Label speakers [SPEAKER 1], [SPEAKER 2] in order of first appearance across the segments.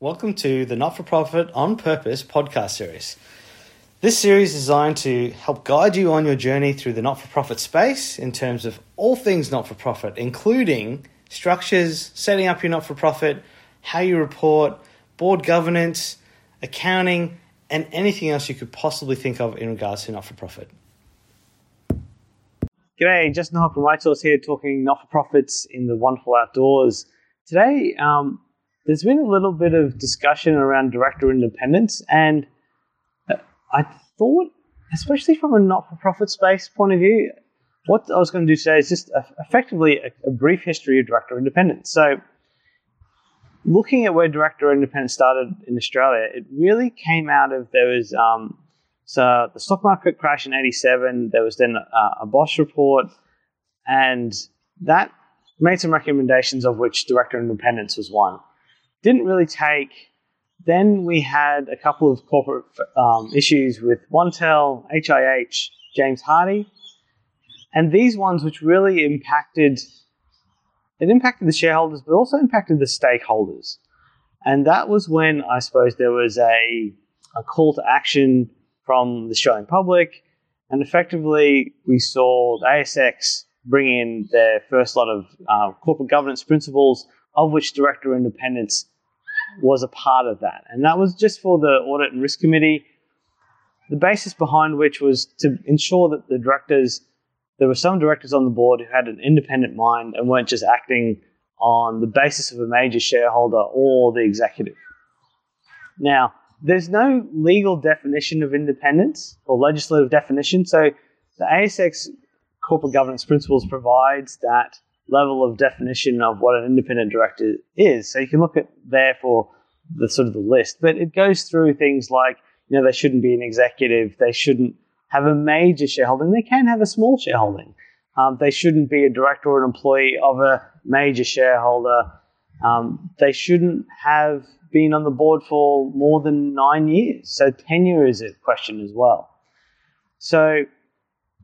[SPEAKER 1] Welcome to the Not for Profit on Purpose podcast series. This series is designed to help guide you on your journey through the not for profit space in terms of all things not for profit, including structures, setting up your not for profit, how you report, board governance, accounting, and anything else you could possibly think of in regards to not for profit. G'day, Justin Hogg from Right Source here talking not for profits in the wonderful outdoors. Today, um, there's been a little bit of discussion around director independence, and uh, I thought, especially from a not for profit space point of view, what I was going to do today is just effectively a, a brief history of director independence. So, looking at where director independence started in Australia, it really came out of there was um, so the stock market crash in '87. There was then a, a Bosch report, and that made some recommendations of which director independence was one didn't really take. Then we had a couple of corporate um, issues with OneTel, HIH, James Hardie, and these ones which really impacted it impacted the shareholders, but also impacted the stakeholders. And that was when I suppose there was a, a call to action from the Australian public, and effectively we saw ASX bring in their first lot of uh, corporate governance principles of which director independence was a part of that. And that was just for the audit and risk committee, the basis behind which was to ensure that the directors, there were some directors on the board who had an independent mind and weren't just acting on the basis of a major shareholder or the executive. Now, there's no legal definition of independence or legislative definition. So the ASX corporate governance principles provides that level of definition of what an independent director is. So you can look at there for the sort of the list, but it goes through things like you know they shouldn't be an executive, they shouldn't have a major shareholding, they can have a small shareholding. Um, they shouldn't be a director or an employee of a major shareholder. Um, they shouldn't have been on the board for more than nine years. So tenure is a question as well. So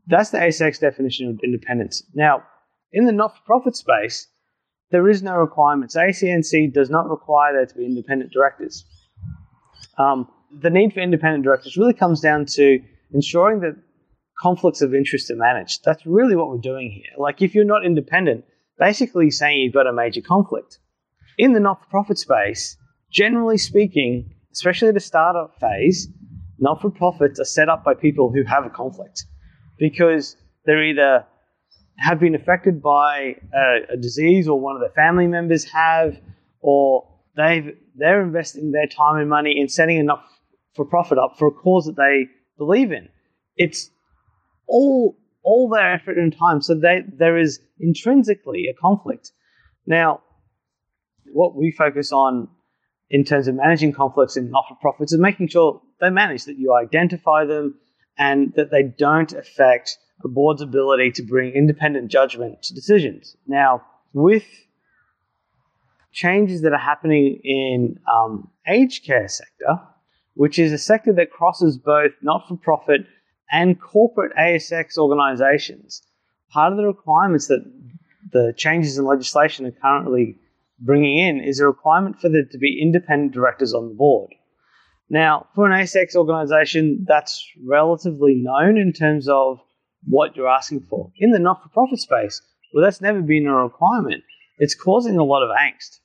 [SPEAKER 1] that's the ASX definition of independence. Now, in the not for profit space, there is no requirements. ACNC does not require there to be independent directors. Um, the need for independent directors really comes down to ensuring that conflicts of interest are managed. That's really what we're doing here. Like, if you're not independent, basically saying you've got a major conflict. In the not for profit space, generally speaking, especially the startup phase, not for profits are set up by people who have a conflict because they're either have been affected by a, a disease or one of their family members have, or they've they're investing their time and money in setting enough for profit up for a cause that they believe in. It's all all their effort and time. So they, there is intrinsically a conflict. Now, what we focus on in terms of managing conflicts in not for profits is making sure they manage that you identify them and that they don't affect a board's ability to bring independent judgment to decisions. Now, with changes that are happening in um, aged care sector, which is a sector that crosses both not-for-profit and corporate ASX organisations, part of the requirements that the changes in legislation are currently bringing in is a requirement for there to be independent directors on the board. Now, for an ASX organisation, that's relatively known in terms of what you're asking for. In the not for profit space, well, that's never been a requirement. It's causing a lot of angst.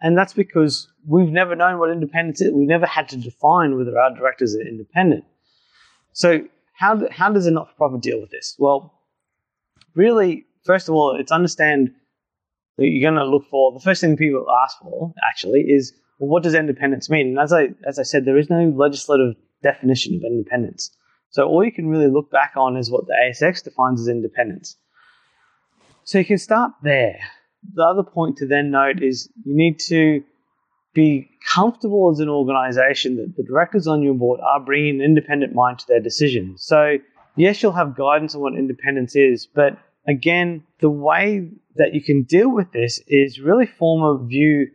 [SPEAKER 1] And that's because we've never known what independence is. We've never had to define whether our directors are independent. So, how, how does a not for profit deal with this? Well, really, first of all, it's understand that you're going to look for the first thing people ask for actually is well, what does independence mean? And as I as I said, there is no legislative definition of independence. So all you can really look back on is what the ASX defines as independence. So you can start there. The other point to then note is you need to be comfortable as an organization that the directors on your board are bringing an independent mind to their decisions. So, yes, you'll have guidance on what independence is, but again, the way that you can deal with this is really form a view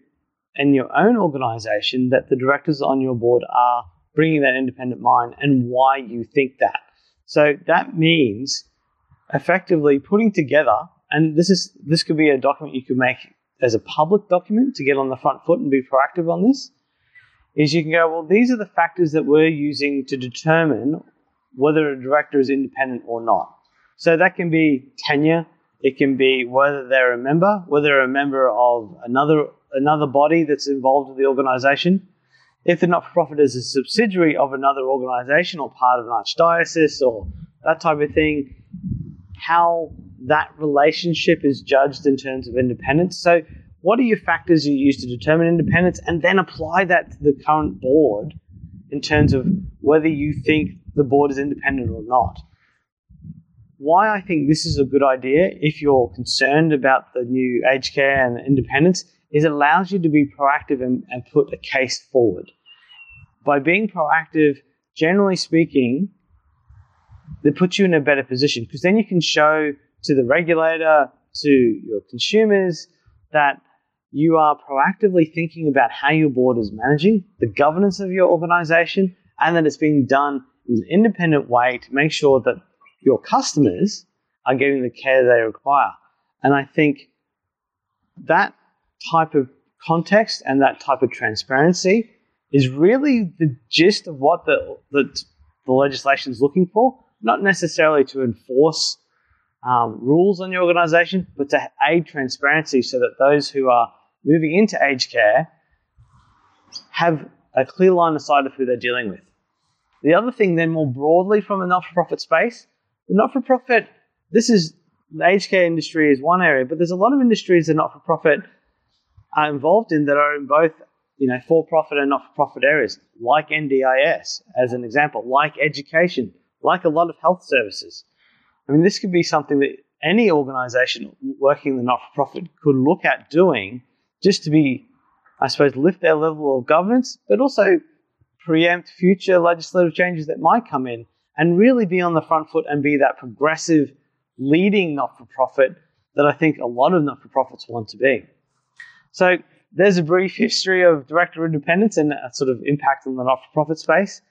[SPEAKER 1] in your own organization that the directors on your board are bringing that independent mind and why you think that. So that means effectively putting together, and this is this could be a document you could make as a public document to get on the front foot and be proactive on this is you can go, well, these are the factors that we're using to determine whether a director is independent or not. So that can be tenure, it can be whether they're a member, whether they're a member of another another body that's involved with the organization. If the not-for-profit is a subsidiary of another organization or part of an archdiocese or that type of thing, how that relationship is judged in terms of independence. So what are your factors you use to determine independence and then apply that to the current board in terms of whether you think the board is independent or not. Why I think this is a good idea if you're concerned about the new aged care and independence is it allows you to be proactive and, and put a case forward. By being proactive, generally speaking, that puts you in a better position because then you can show to the regulator, to your consumers, that you are proactively thinking about how your board is managing the governance of your organization and that it's being done in an independent way to make sure that your customers are getting the care they require. And I think that type of context and that type of transparency is really the gist of what the, the, the legislation is looking for, not necessarily to enforce um, rules on your organization, but to aid transparency so that those who are moving into aged care have a clear line of sight of who they're dealing with. The other thing, then, more broadly from the not for profit space, the not for profit, this is the aged care industry is one area, but there's a lot of industries that are not for profit are involved in that are in both you know, for profit and not for profit areas, like NDIS, as an example, like education, like a lot of health services. I mean, this could be something that any organization working in the not for profit could look at doing just to be, I suppose, lift their level of governance, but also preempt future legislative changes that might come in and really be on the front foot and be that progressive, leading not for profit that I think a lot of not for profits want to be. So, there's a brief history of director independence and a sort of impact on the not for profit space.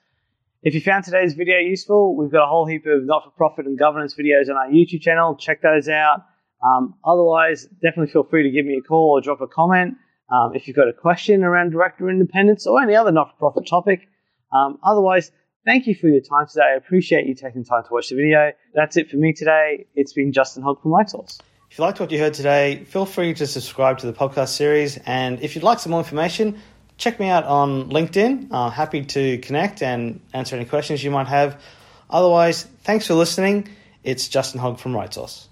[SPEAKER 1] If you found today's video useful, we've got a whole heap of not for profit and governance videos on our YouTube channel. Check those out. Um, otherwise, definitely feel free to give me a call or drop a comment um, if you've got a question around director independence or any other not for profit topic. Um, otherwise, thank you for your time today. I appreciate you taking time to watch the video. That's it for me today. It's been Justin Hogg from Right Source. If you liked what you heard today, feel free to subscribe to the podcast series. And if you'd like some more information, check me out on LinkedIn. I'm happy to connect and answer any questions you might have. Otherwise, thanks for listening. It's Justin Hogg from Right Source.